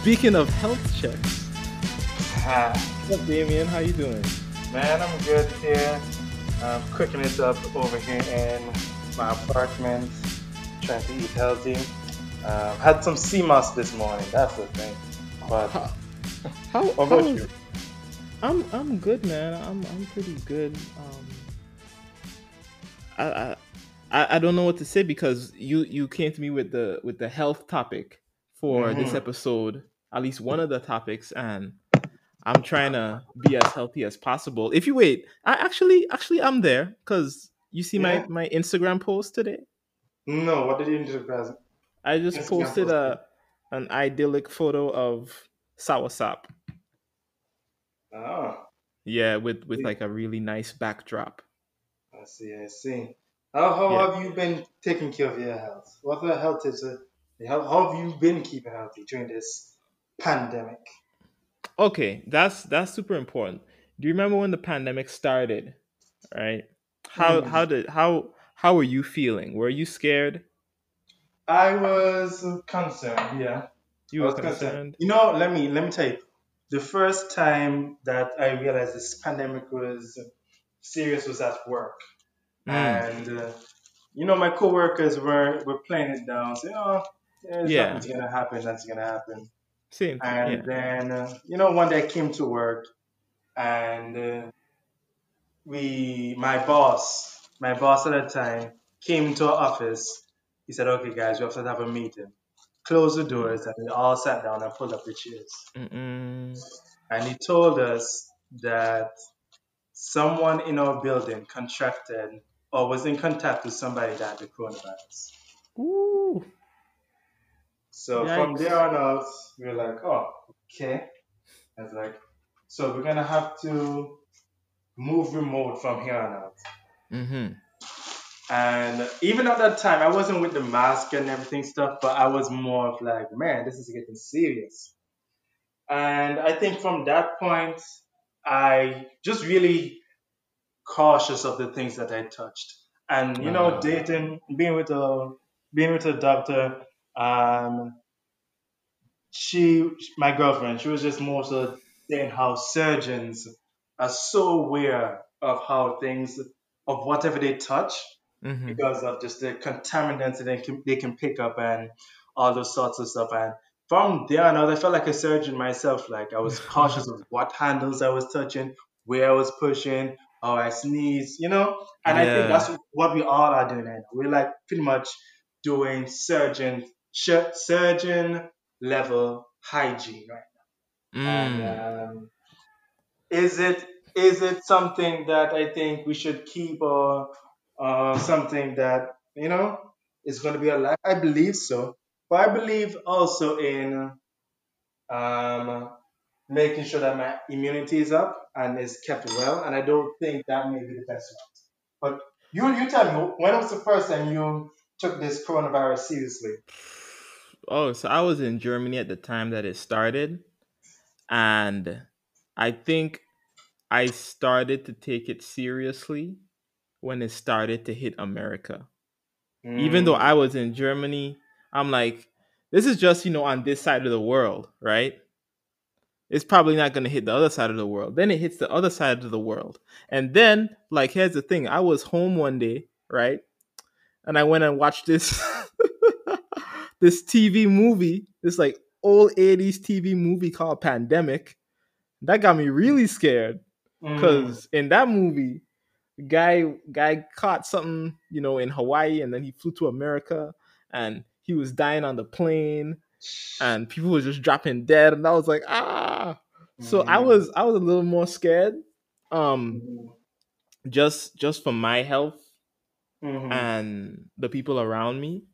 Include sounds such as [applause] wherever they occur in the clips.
speaking of health checks, what's up, Damien? How you doing? man, I'm good here. I'm cooking it up over here in my apartment, trying to eat healthy. Uh, had some sea moss this morning. That's the thing. But How? How? what about how- you? I'm I'm good, man. I'm I'm pretty good. Um, I, I I I don't know what to say because you you came to me with the with the health topic for this Mhm. episode, at least one of the topics, and I'm trying to be as healthy as possible. If you wait, I actually actually I'm there because you see Yeah. my my Instagram post today. No, what did you present? I just Instagram posted post, a an idyllic photo of soursop. Oh, Yeah, with with like a really nice backdrop. I see, I see. How, how Yeah. have you been taking care of your health? What the health is it? How, how have you been keeping healthy during this pandemic? Okay, that's that's super important. Do you remember when the pandemic started? Right? How Mm. how did how how were you feeling? Were you scared? I was concerned, yeah. You I were was concerned. You know, let me let me tell you. The first time that I realized this pandemic was serious was at work, Mm, and uh, you know my coworkers were were playing it down, saying, "Oh, yeah, Yeah. nothing's gonna happen. That's gonna happen." Same. And Yeah. then uh, you know one day I came to work, and uh, we my boss my boss at the time came to our office. He said, "Okay, guys, we have to have a meeting." Close the doors, and we all sat down and pulled up the chairs. Mm-mm. and he told us that someone in our building contracted or was in contact with somebody that had the coronavirus. Ooh. So from there on out, we were like, oh, okay. I was like, so we're gonna have to move remote from here on out. Mm-hmm. And even at that time, I wasn't with the mask and everything stuff, but I was more of like, man, this is getting serious. And I think from that point, I just really cautious of the things that I touched. And you know, Ah. dating, being with a being with a doctor, um, she, my girlfriend, she was just more so saying how surgeons are so aware of how things, of whatever they touch, Mm-hmm. because of just the contaminants that they can, they can pick up and all those sorts of stuff. And from there on out, I felt like a surgeon myself. Like I was [laughs] cautious of what handles I was touching, where I was pushing, how I sneeze, you know. And I think that's what we all are doing right now. We're like pretty much doing surgeon surgeon level hygiene right Mm. and um, is it is it something that I think we should keep or uh, something that you know is going to be a alive? I believe so, but I believe also in um, making sure that my immunity is up and is kept well, and I don't think that may be the best route. But you you tell me when was the first time you took this coronavirus seriously? Oh, so I was in Germany at the time that it started, and I think I started to take it seriously when it started to hit America. Even though Mm, I was in Germany, I'm like, this is just, you know, on this side of the world, right? It's probably not going to hit the other side of the world. Then it hits the other side of the world. And then, like, here's the thing I was home one day, right? And I went and watched this [laughs] this TV movie, this like old 80s TV movie called Pandemic. That got me really scared mm, because in that movie, guy guy caught something, you know, in Hawaii, and then he flew to America, and he was dying on the plane, and people were just dropping dead, and I was like, ah. So I mm, was I was a little more scared, um, mm, just just for my health mhm, and the people around me,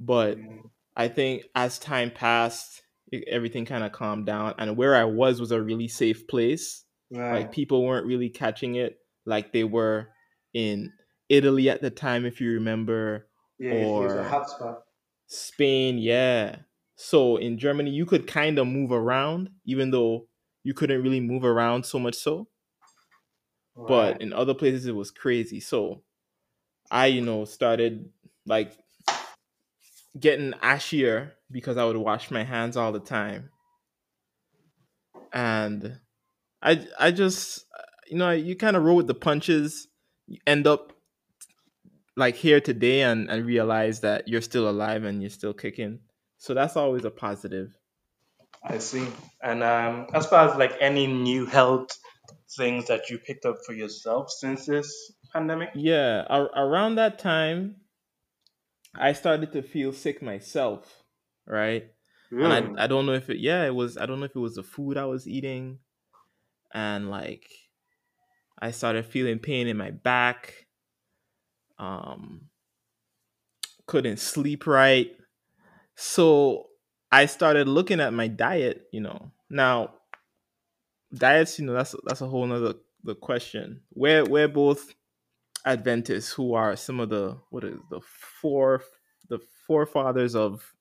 but mhm. I think as time passed, it, everything kind of calmed down, and where I was was a really safe place. Right. Like people weren't really catching it like they were in Italy at the time, if you remember, Yeah, it was a or hotspot. Spain. Yeah. So in Germany, you could kind of move around, even though you couldn't really move around so much so. But in other places, it was crazy. So I, you know, started like getting ashier because I would wash my hands all the time. and I I just you know you kind of roll with the punches. You end up like here today and and realize that you're still alive and you're still kicking. So that's always a positive. I see. And um, as far as like any new health things that you picked up for yourself since this pandemic? Yeah, ar- around that time, I started to feel sick myself, right? And I I don't know if it yeah, it was I don't know if it was the food I was eating and like I started feeling pain in my back, um couldn't sleep right. So I started looking at my diet, you know. Now, diets, you know, that's that's a whole nother the question. We're we're both Adventists who are some of the what is the four the forefathers of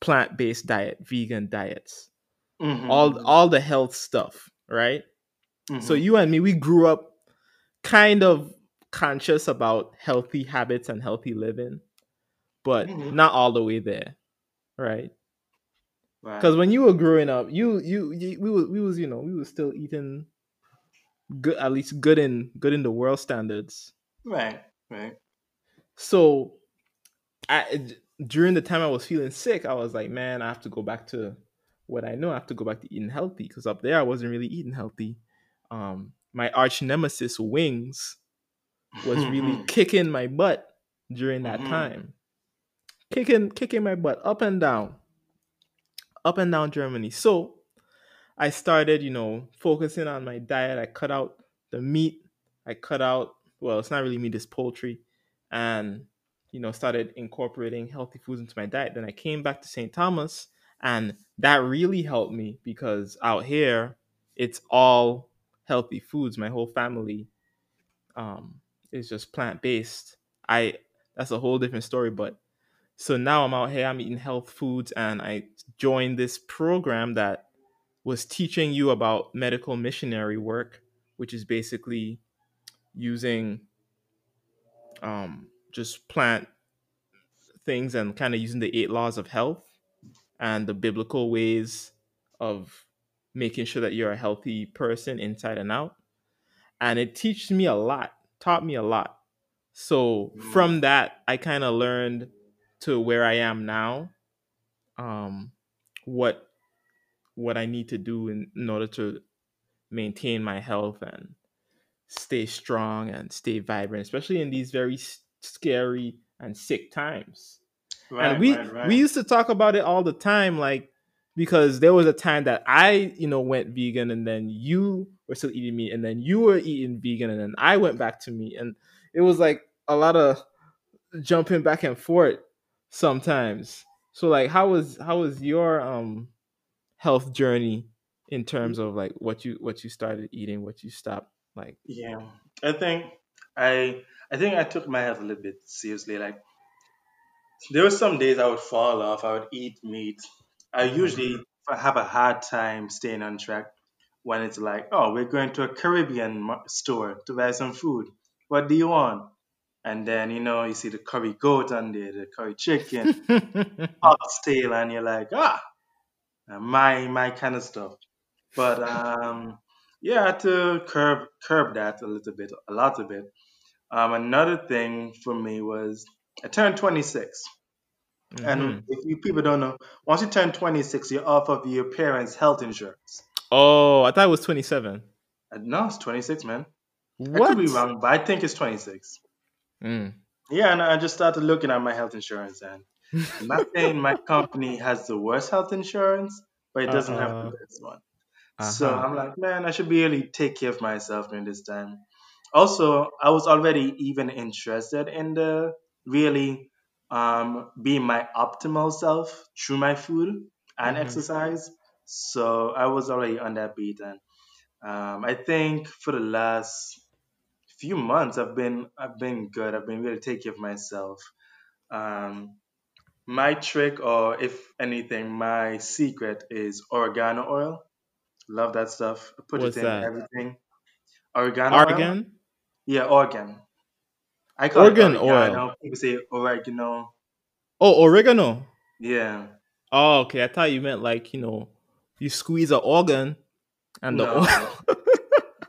plant-based diet, vegan diets. All Mm-hmm. all the health stuff, right? So Mm-hmm. you and me, we grew up kind of conscious about healthy habits and healthy living, but Mm-hmm. not all the way there, right? Right. Because when you were growing up, you, you you we was we was you know we was still eating good at least good in good in the world standards. Right. Right. So I during the time I was feeling sick, I was like, man, I have to go back to what I know. I have to go back to eating healthy because up there I wasn't really eating healthy. Um, my arch nemesis Wings was really [laughs] kicking my butt during that Mm-hmm. time, kicking kicking my butt up and down, up and down Germany. So I started, you know, focusing on my diet. I cut out the meat. I cut out, well, it's not really meat, it's poultry. And, you know, started incorporating healthy foods into my diet. Then I came back to St. Thomas and that really helped me because out here it's all healthy foods. My whole family um is just plant based. I that's a whole different story, but so now I'm out here, I'm eating health foods and I joined this program that was teaching you about medical missionary work, which is basically using um, just plant things and kind of using the eight laws of health and the biblical ways of making sure that you're a healthy person inside and out. And it teaches me a lot, taught me a lot. So from that, I kind of learned to where I am now, um, what what I need to do in, in order to maintain my health and stay strong and stay vibrant, especially in these very scary and sick times. And Right. we Right. we used to talk about it all the time, like because there was a time that I, you know, went vegan and then you were still eating meat and then you were eating vegan and then I went back to meat and it was like a lot of jumping back and forth sometimes. So like how was how was your um health journey in terms of like what you what you started eating, what you stopped like Yeah. I think I I think I took my health a little bit seriously. Like there were some days I would fall off. I would eat meat. I mhm usually have a hard time staying on track when it's like, oh, we're going to a Caribbean mar- store to buy some food. What do you want? And then you know you see the curry goat on there, the curry chicken, [laughs] oxtail, and you're like, ah, my my kind of stuff. But um, yeah, I had to curb curb that a little bit, a lot of it. Um, another thing for me was I turned 26, and mhm if you people don't know, once you turn 26, you're off of your parents' health insurance. Oh, I thought it was 27. And no, it's 26, man. What? I could be wrong, but I think it's 26. Mm. Yeah, and I just started looking at my health insurance, and [laughs] I'm not saying my company has the worst health insurance, but it doesn't have the uh-uh. best one. So Uh-huh. I'm like, man, I should be really take care of myself during this time. Also, I was already even interested in the really um, being my optimal self through my food and Mhm. exercise. So I was already on that beat, and um, I think for the last few months, I've been I've been good. I've been really taking care of myself. Um, my trick, or if anything, my secret is oregano oil. Love that stuff. Put it in that? everything. Oregano oil? Yeah, organ. I call it Organ oil. oregano. People say oregano. Oh, oregano. Yeah. Oh, okay. I thought you meant like, you know, you squeeze an organ and the oil,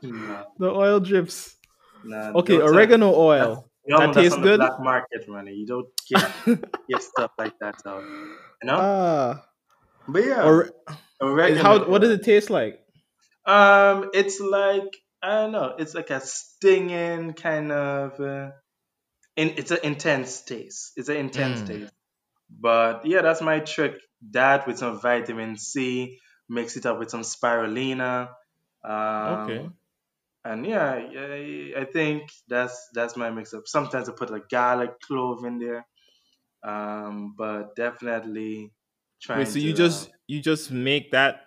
no, [laughs] the oil drips. no. Okay, oregano That's, oil. That tastes good. black market, man. You don't give, [laughs] give stuff like that out. You know? Ah, but yeah, or oregano how? What does it taste like? Um, it's like I don't know. It's like a stinging kind of. Uh, in, it's an intense taste. It's an intense Mm. taste. But yeah, that's my trick. That with some vitamin C, mix it up with some spirulina. Um, Okay. And yeah, I, I think that's that's my mix up. Sometimes I put a garlic clove in there. Um, but definitely trying Wait, so you to. just uh, you just make that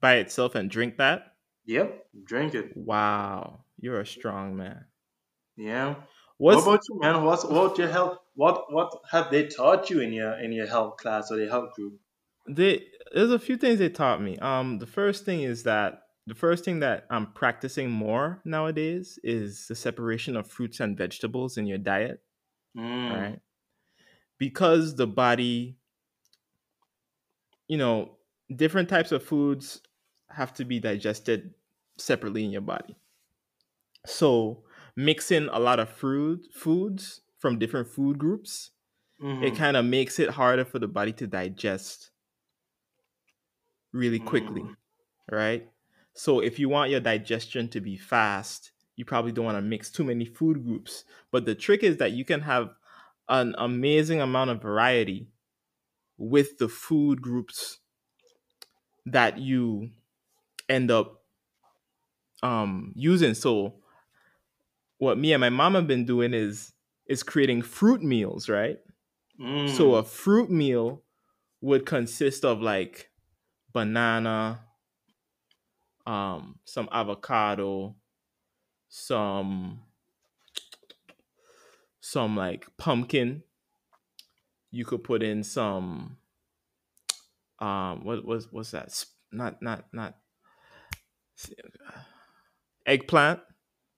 by itself and drink that? yep, drink it. Wow, you're a strong man. Yeah. What's what about you, man? What's what your health? What what have they taught you in your in your health class or the health group? they? There's a few things they taught me. Um, the first thing is that the first thing that I'm practicing more nowadays is the separation of fruits and vegetables in your diet. Mm, right? Because the body, you know, different types of foods have to be digested separately in your body. So, mixing a lot of fruit foods from different food groups, it mhm, kind of makes it harder for the body to digest really quickly, mm, right? So, if you want your digestion to be fast, you probably don't want to mix too many food groups. But the trick is that you can have an amazing amount of variety with the food groups that you end up um using. So what me and my mom have been doing is is creating fruit meals right? So mm, a fruit meal would consist of like banana um some avocado some some like pumpkin. You could put in some um what was what's that not not not eggplant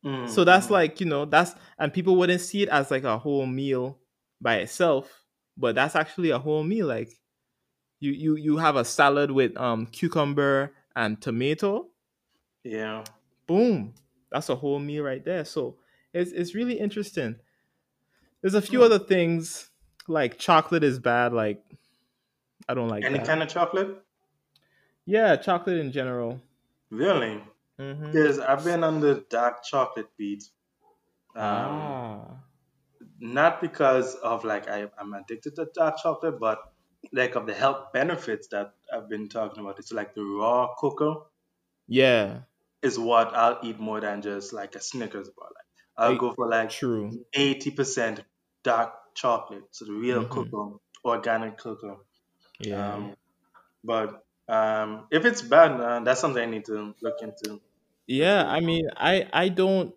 mm, so that's mhm. like you know that's and people wouldn't see it as like a whole meal by itself but that's actually a whole meal like you you you have a salad with um cucumber and tomato Yeah. boom that's a whole meal right there so it's it's really interesting there's a few Mm. other things like chocolate is bad like i don't like Any that kind of chocolate? yeah chocolate in general Really? Because I've been on the dark chocolate beat. Um, ah not because of like I, I'm addicted to dark chocolate, but like of the health benefits that I've been talking about. It's like the raw cocoa yeah is what I'll eat more than just like a Snickers bar. Like I'll go for like true eighty percent dark chocolate, so the real Mhm. cocoa, organic cocoa. Yeah Um, but um, if it's bad, uh, that's something I need to look into. Yeah, I mean, I I don't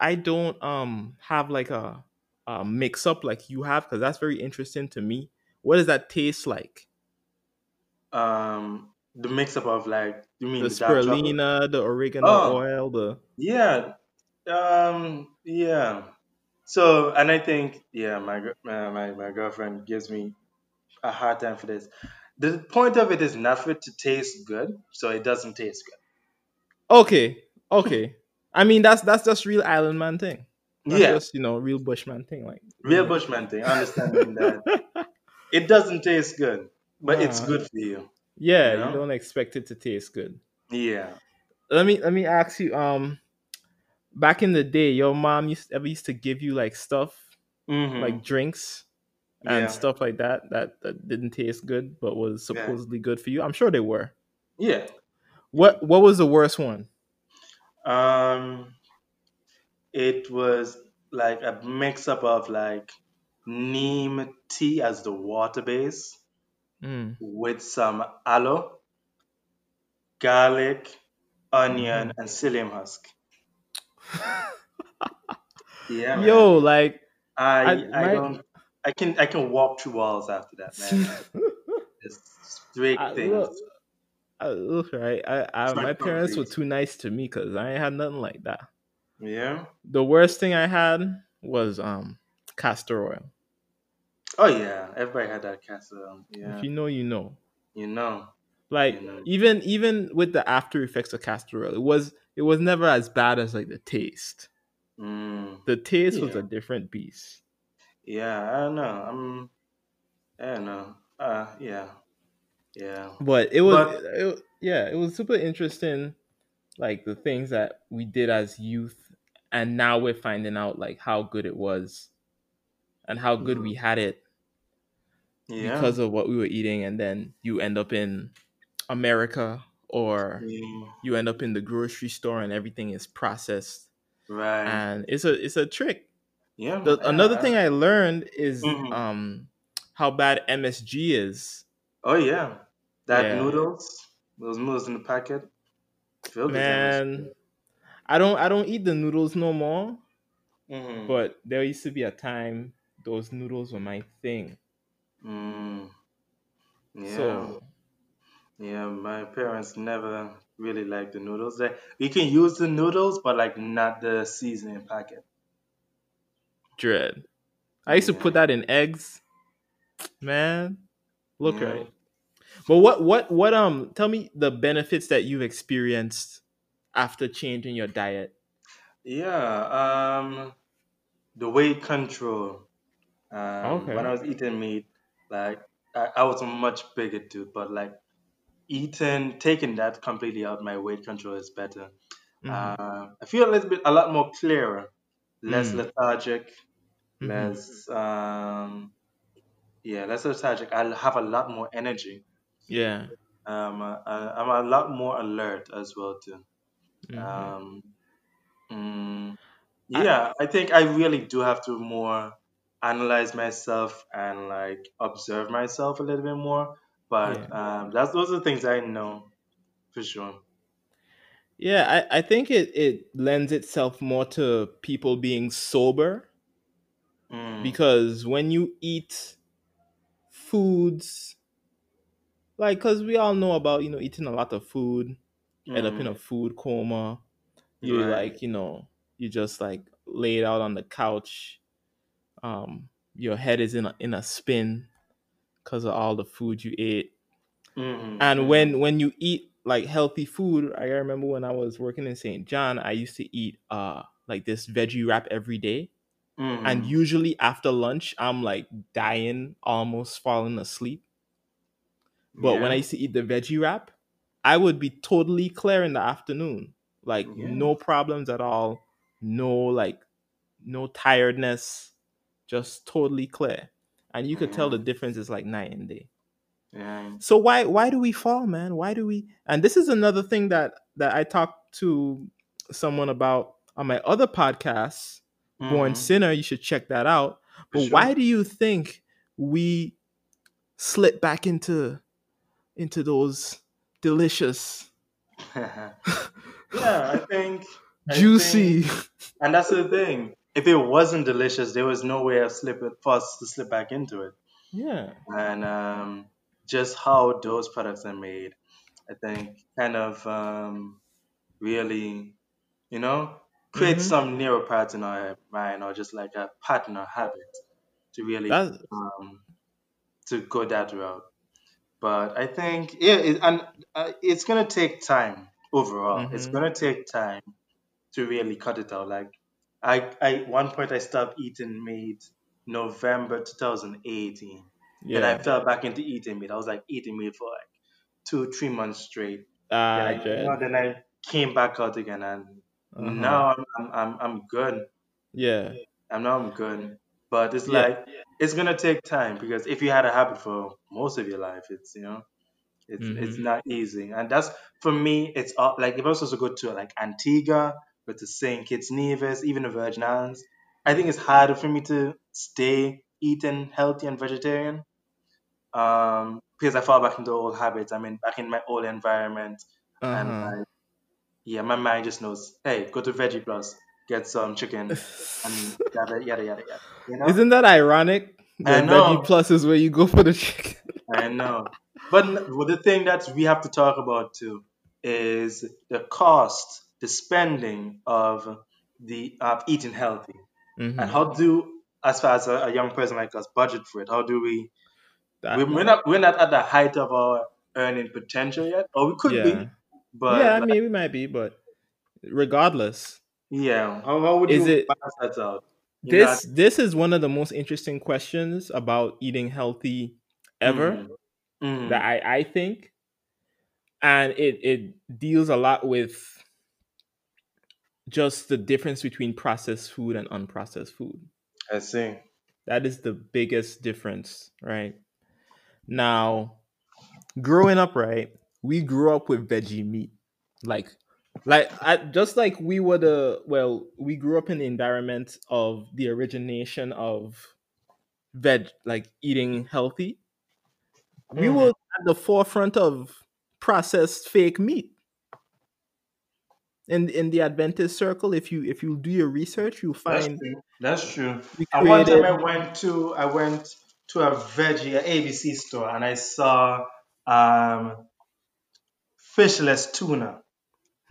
I don't um have like a, a mix up like you have because that's very interesting to me. What does that taste like? Um, the mix up of like, you mean The the spirulina, the oregano Oh, oil, the yeah. Um, yeah. So, and I think, yeah, my uh, my my girlfriend gives me a hard time for this. The point of it is not for it to taste good, so it doesn't taste good. okay, okay. I mean, that's that's just real island man thing. That's Yeah, just you know real bushman thing. Like real know. bushman thing, understanding [laughs] that it doesn't taste good, but it's Ah, good for you. yeah, You you don't expect it to taste good. Yeah. Let me let me ask you. Um, back in the day, your mom used ever used to give you like stuff Mm-hmm. like drinks and Yeah. stuff like that that that didn't taste good but was Yeah. supposedly good for you. I'm sure they were. Yeah. What what was the worst one? Um, it was like a mix up of like neem tea as the water base Mm. with some aloe, garlic, onion, hmm and psyllium husk. [laughs] Yeah, man. Yo, like I I I my don't I can I can walk through walls after that, man. [laughs] It's straight I, things. look, I, look, right. I, I my parents were too nice to me because I ain't had nothing like that. Yeah. The worst thing I had was um castor oil. Oh yeah. Everybody had that castor. If Yeah. you know, you know. You know. Like You know. even even with the after effects of castor oil, it was it was never as bad as like the taste. Mm. The taste was a different beast. Yeah, I don't know. I'm. I don't know. Uh, yeah, yeah. But it was But it, yeah, it was super interesting like the things that we did as youth and now we're finding out like how good it was and how good we had it yeah, because of what we were eating and then you end up in America or yeah, you end up in the grocery store and everything is processed right. and it's a it's a trick Yeah. the, yeah, another I- thing i learned is Mhm. um how bad msg is Oh yeah, that Yeah. noodles, those noodles in the packet, man i don't i don't eat the noodles no more Mm-hmm. but there used to be a time those noodles were my thing Mm. Yeah. so Yeah, my parents never really liked the noodles. They, we can use the noodles, but like not the seasoning packet. Dread i used to put that in eggs man look Yeah. right but what what what um tell me the benefits that you've experienced after changing your diet Yeah, um, the weight control. Um, Okay. when I was eating meat, like I, I was a much bigger dude, but like eating, taking that completely out, my weight control is better. Mhm. Uh, I feel a little bit, a lot more clearer, less Mm. lethargic, Mhm. less, um, yeah, less lethargic. I'll have a lot more energy. yeah Um, uh, I'm a lot more alert as well too. Mhm. Um, mm, yeah, I think I really do have to more analyze myself and like observe myself a little bit more. But um, that's those are things I know for sure. Yeah, I, I think it, it lends itself more to people being sober Mm, because when you eat foods, like, because we all know about, you know, eating a lot of food, end up in mm, a food coma. You Right. like, you know, you just like laid out on the couch. Um, your head is in a, in a spin because of all the food you ate. mhm, and when when you eat like healthy food i remember when i was working in st john i used to eat uh like this veggie wrap every day and Mhm, usually after lunch i'm like dying almost falling asleep. But when i used to eat the veggie wrap i would be totally clear in the afternoon. Like Yeah. no problems at all. No like no tiredness. Just totally clear. And you could tell the difference is like night and day. Yeah, so why why do we fall, man? Why do we? And this is another thing that that I talked to someone about on my other podcast, Born mhm, Sinner. You should check that out. But sure. why do you think we slip back into into those delicious, [laughs] yeah, I think [laughs] I juicy? And that's the thing. If it wasn't delicious, there was no way of slip for us to slip back into it. yeah. And um, just how those products are made, I think, kind of um, really, you know, create Mhm. some neural parts in our mind or just like a pattern or habit to really um, to go that route. But I think, yeah, it, and uh, it's gonna take time overall. It's Mhm. gonna take time to really cut it out. Like, I, I, one point I stopped eating meat November 2018. and I fell back into eating meat. I was like eating meat for like two, three months straight. Then Ah, I, you know, then I came back out again, and Uh-huh. now I'm, I'm, I'm, I'm good. Yeah. I know I'm good. But it's Yeah. like it's gonna take time because if you had a habit for most of your life, it's you know, it's it's Mhm. not easy. And that's for me. It's all, like if I was supposed to go to like Antigua, but to Saint Kitts Nevis, even the Virgin Islands, I think it's harder for me to stay eating healthy and vegetarian. Um, because I fall back into old habits. I mean, back in my old environment, and Uh-huh. like, yeah, my mind just knows, hey, go to Veggie Plus, get some chicken, and [laughs] yada yada yada yada. You know. Isn't that ironic? I know. Veggie Plus is where you go for the chicken. I know. But the thing that we have to talk about too is the cost, the spending of the of eating healthy, Mhm. and how do, as far as a, a young person like us, budget for it? How do we? That we- We're not we're not at the height of our earning potential yet, or we could Yeah. be, but Yeah, I mean we might be, but regardless, yeah, how, how would is you it balance that out? You this this is one of the most interesting questions about eating healthy ever Mhm. Mhm. that I, I think. And it, it deals a lot with just the difference between processed food and unprocessed food. I see. That is the biggest difference, right? Now, growing up, right, we grew up with veggie meat. Like like I, just like we were the well, we grew up in the environment of the origination of veg like eating healthy. We Mhm. were at the forefront of processed fake meat. In in the Adventist circle, if you if you do your research, you'll That's find true. That's true. we And one time I went to I went to a veggie a ABC store and I saw um, fishless tuna,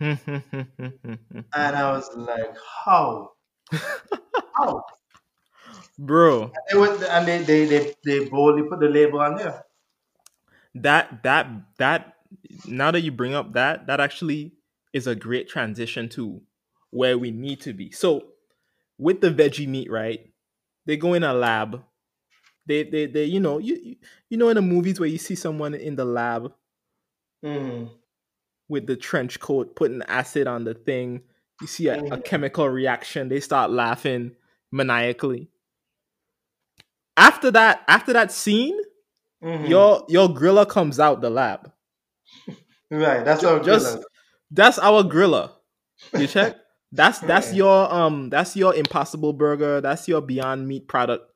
[laughs] and I was like, how? How? Bro, They went and they they they, they boldly put the label on there. that that that now that you bring up that that actually is a great transition to where we need to be so with the veggie meat right they go in a lab they they, they you know you you- you know in the movies where you see someone in the lab Mm. With the trench coat putting acid on the thing you see a, a Mhm. chemical reaction they start laughing maniacally after that after that scene Mhm. your your griller comes out the lab [laughs] right. That's how just that's our griller. You [laughs] check? That's that's Right. your um that's your impossible burger, that's your beyond meat product.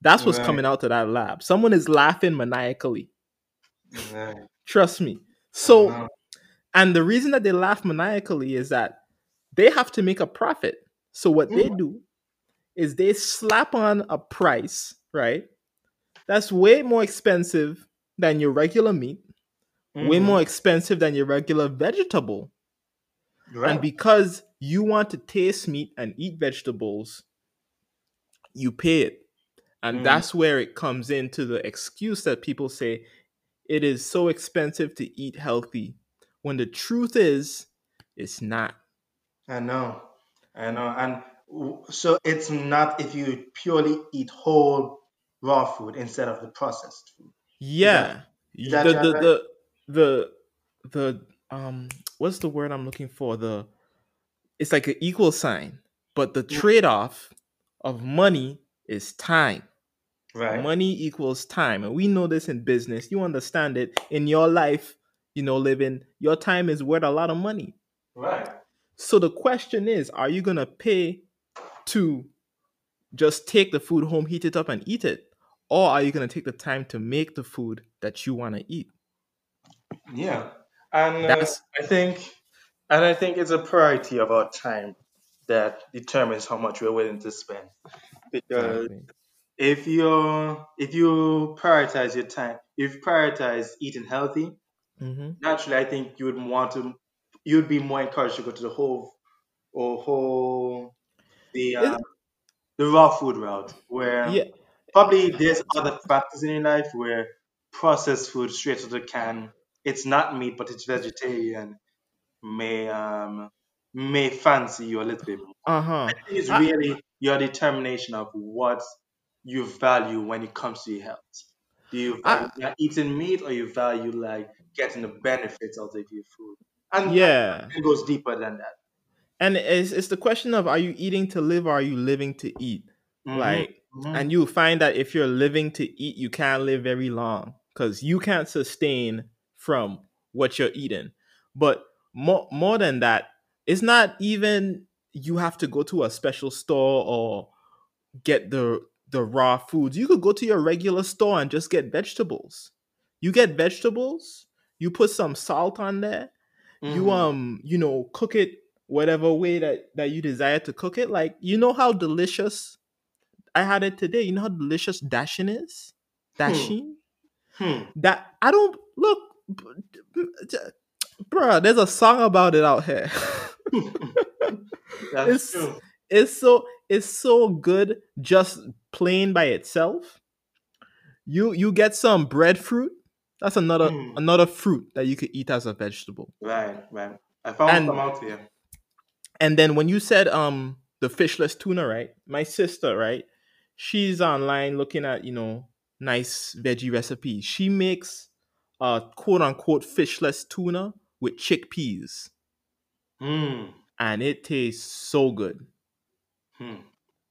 That's what's Right. coming out to that lab. Someone is laughing maniacally. Right. Trust me. So Uh-huh. And the reason that they laugh maniacally is that they have to make a profit. So what they Mhm. do is they slap on a price, right? That's way more expensive than your regular meat, way Mhm. more expensive than your regular vegetable. Right. And because you want to taste meat and eat vegetables, you pay it. And Mm. that's where it comes into the excuse that people say it is so expensive to eat healthy. When the truth is, it's not. I know, I know, and so it's not if you purely eat whole raw food instead of the processed food. Yeah. is that the, the, the the the um what's the word I'm looking for? The it's like an equal sign, but the Mm. trade-off of money is time. Right. Money equals time. And we know this in business. You understand it in your life, you know, living, your time is worth a lot of money. Right. So the question is, are you going to pay to just take the food home, heat it up, and eat it? Or are you going to take the time to make the food that you want to eat? Yeah, and uh, I think, and I think it's a priority of our time that determines how much we're willing to spend. Because exactly. if you if you prioritize your time, if you prioritize eating healthy, hmm naturally, I think you would want to, you would be more encouraged to go to the whole or whole the uh, the raw food route, where Yeah. probably there's other factors in your life where processed food straight out of the can, it's not meat but it's vegetarian, may um may fancy you a little bit more. Uh huh. I think it's I- really your determination of what you value when it comes to your health. Do you I- value like, eating meat or you value like getting the benefits out of your food? And Yeah. it goes deeper than that. And it's, it's the question of are you eating to live or are you living to eat? Mhm, Like, mhm. and you'll find that if you're living to eat, you can't live very long because you can't sustain from what you're eating. But more more than that, it's not even you have to go to a special store or get the the raw foods. You could go to your regular store and just get vegetables. You get vegetables, you put some salt on there, you Mhm. um, you know, cook it whatever way that that you desire to cook it. Like, you know how delicious I had it today. You know how delicious dasheen is? Dasheen? Hmm. That I don't look Bruh, there's a song about it out here. [laughs] That's It's- true. it's so it's so good just plain by itself. You you get some breadfruit, That's another Mm. another fruit that you could eat as a vegetable. Right, right. I found And- some out here. And then when you said um the fishless tuna, right? My sister, right? She's online looking at, you know, nice veggie recipes. She makes uh quote unquote fishless tuna with chickpeas. Mm. And it tastes so good. Hmm.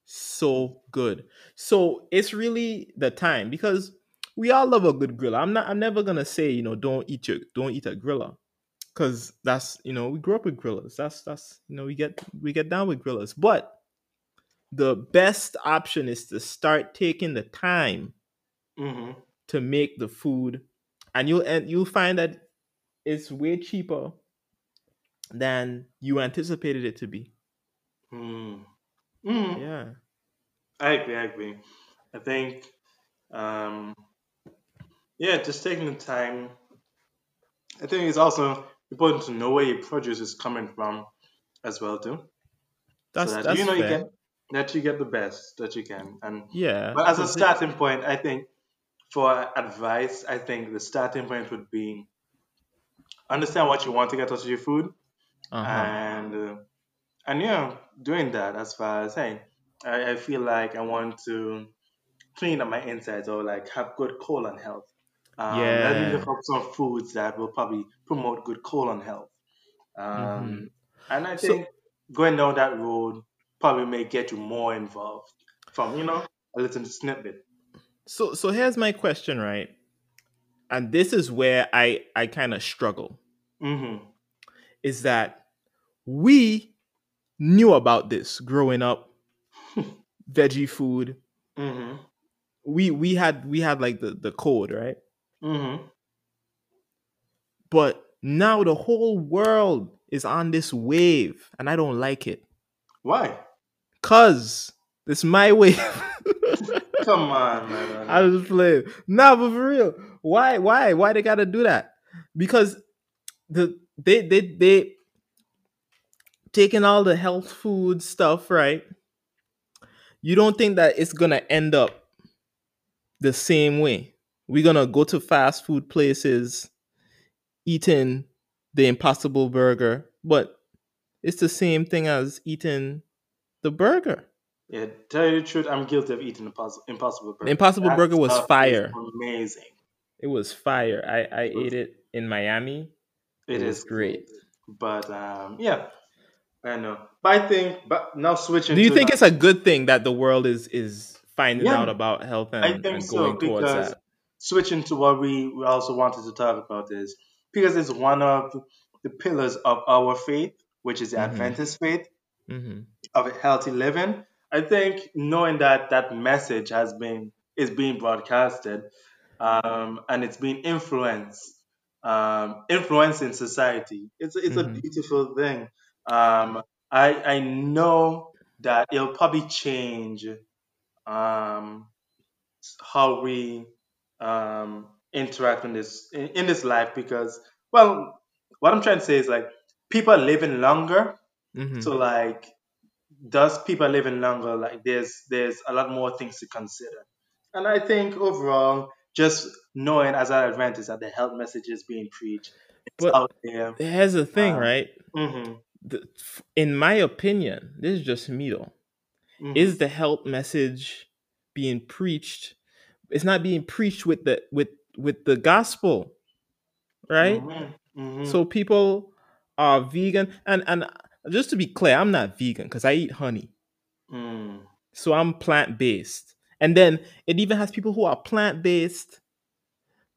So good. So it's really the time because we all love a good griller. I'm not I'm never gonna say, you know, don't eat your don't eat a griller. Cause that's you know, we grew up with grillers. That's that's you know, we get we get down with grillers. But the best option is to start taking the time hmm to make the food and you'll and you'll find that it's way cheaper than you anticipated it to be. Mm. Mm. Yeah. I agree. I agree. I think, um, yeah, just taking the time. I think it's also important to know where your produce is coming from, as well too. That's so that that's you know you fair. get that you get the best that you can. And yeah. but as a 'cause it- starting point, I think for advice, I think the starting point would be understand what you want to get out of your food, uh-huh. and uh, and yeah, doing that as far as hey, I, I feel like I want to clean up my insides or like have good colon health. Um, Yeah. look up some foods that will probably promote good colon health. Um, Mhm. And I So- think going down that road probably may get you more involved from you know a little snippet. So so here's my question, right? And this is where I I kind of struggle hmm is that we knew about this growing up [laughs] veggie food. hmm We we had we had like the the code, right? Hmm But now the whole world is on this wave and I don't like it. Why? Cuz it's my [laughs] wave. Come on, man. I was playing. Nah, but for real, why, why, why they gotta do that? Because the they they they taking all the health food stuff, right? You don't think that it's gonna end up the same way? We're gonna go to fast food places, eating the Impossible Burger, but it's the same thing as eating the burger. Yeah, tell you the truth, I'm guilty of eating the Impossible, impossible Burger. The Impossible That Burger was fire. Amazing. It was fire. I I ate it in Miami. It It is great. But um, yeah, I know. But I think, but now switching. Do you think that- it's a good thing that the world is is finding Yeah. out about health and, I think and so going towards because that? Switching to what we, we also wanted to talk about is because it's one of the pillars of our faith, which is the Mhm. Adventist faith hmm of healthy living. I think knowing that that message has been is being broadcasted um, and it's being influenced, um, influencing society. It's it's a Mhm. beautiful thing. Um, I I know that it'll probably change um, how we um, interact in this in, in this life because well, what I'm trying to say is like people are living longer hmm so like, does people living longer? Like, there's there's a lot more things to consider, and I think overall, just knowing as an Adventist that the health message is being preached, it's But- out there. Here's the thing, Um, right? hmm The, in my opinion, this is just me though. hmm Is the health message being preached? It's not being preached with the with with the gospel, right? hmm So people are vegan, and and just to be clear, I'm not vegan because I eat honey. mm So I'm plant based. And then it even has people who are plant based,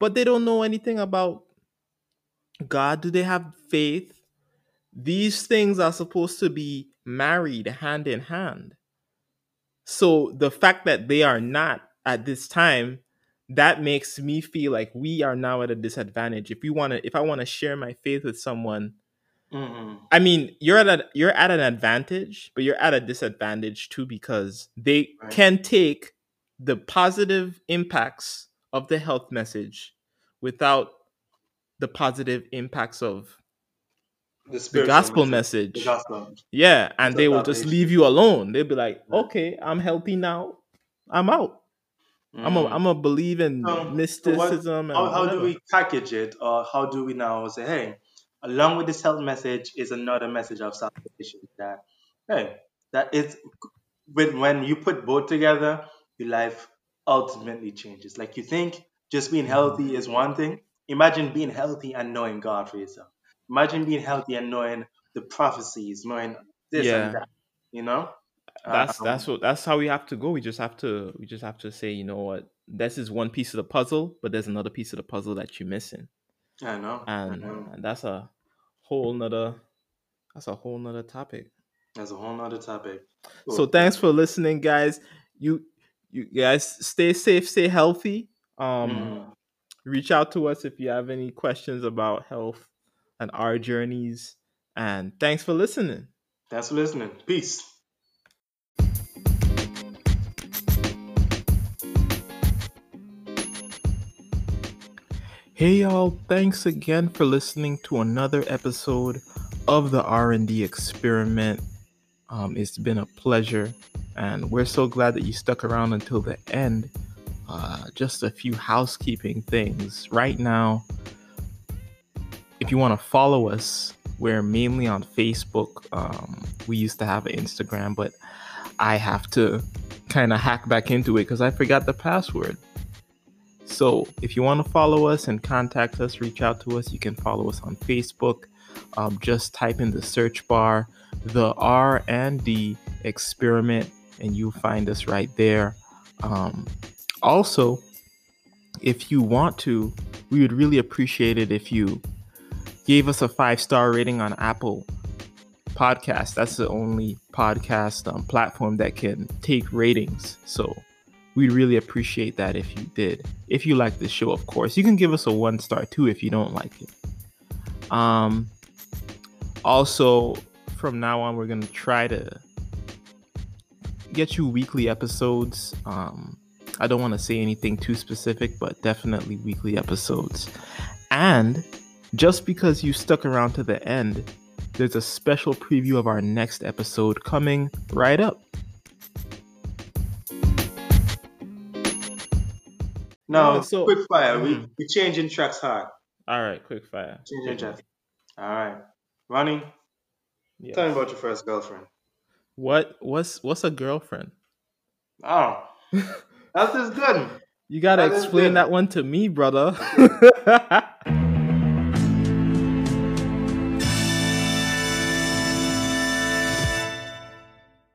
but they don't know anything about God. Do they have faith? These things are supposed to be married hand in hand. So the fact that they are not at this time, that makes me feel like we are now at a disadvantage. If we want to, if I want to share my faith with someone, hmm I mean, you're at a, you're at an advantage, but you're at a disadvantage too because they Right. can take the positive impacts of the health message without the positive impacts of The, the gospel The message. gospel. Yeah, and It's they will just leave you alone. They'll be like. "Okay, I'm healthy now. I'm out." I'm a Mm. I'm a believe in So- so what- mysticism how, how do we package it or how do we now say hey along with this health message is another message of salvation that hey that is when when you put both together your life ultimately changes. Like you think just being healthy is one thing. Imagine being healthy and knowing god for yourself. Imagine being healthy and knowing the prophecies knowing this Yeah. and that you know that's Um, that's what that's how we have to go. We just have to we just have to say, you know what, this is one piece of the puzzle, but there's another piece of the puzzle that you're missing. i know I And, know. and that's a whole nother that's a whole nother topic. that's a whole nother topic So thanks for listening, guys. You you guys stay safe, stay healthy. Um Mhm. reach out to us if you have any questions about health and our journeys. And thanks for listening. thanks for listening peace Hey y'all, thanks again for listening to another episode of the R&D experiment. Um, it's been a pleasure and we're so glad that you stuck around until the end. Uh, just a few housekeeping things. Right now, if you want to follow us, we're mainly on Facebook. Um, we used to have an Instagram, but I have to kind of hack back into it because I forgot the password. So if you want to follow us and contact us, reach out to us. You can follow us on Facebook. Um, just type in the search bar the R and D experiment, and you'll find us right there. Um, also, if you want to, we would really appreciate it if you gave us a five star rating on Apple Podcast. That's the only podcast um, platform that can take ratings. So we'd really appreciate that if you did. If you like the show, of course, you can give us a one star too if you don't like it. Um, also, from now on, we're gonna try to get you weekly episodes. Um, I don't want to say anything too specific, but definitely weekly episodes. And just because you stuck around to the end, there's a special preview of our next episode coming right up. No, Yeah, so- quick fire. We Mhm. we changing tracks hard. All right, quick fire. Changing tracks. All right, Ronnie, Yeah. tell me about your first girlfriend. What what's what's a girlfriend? Oh, [laughs] that is good. You gotta That explain that one to me, brother. [laughs]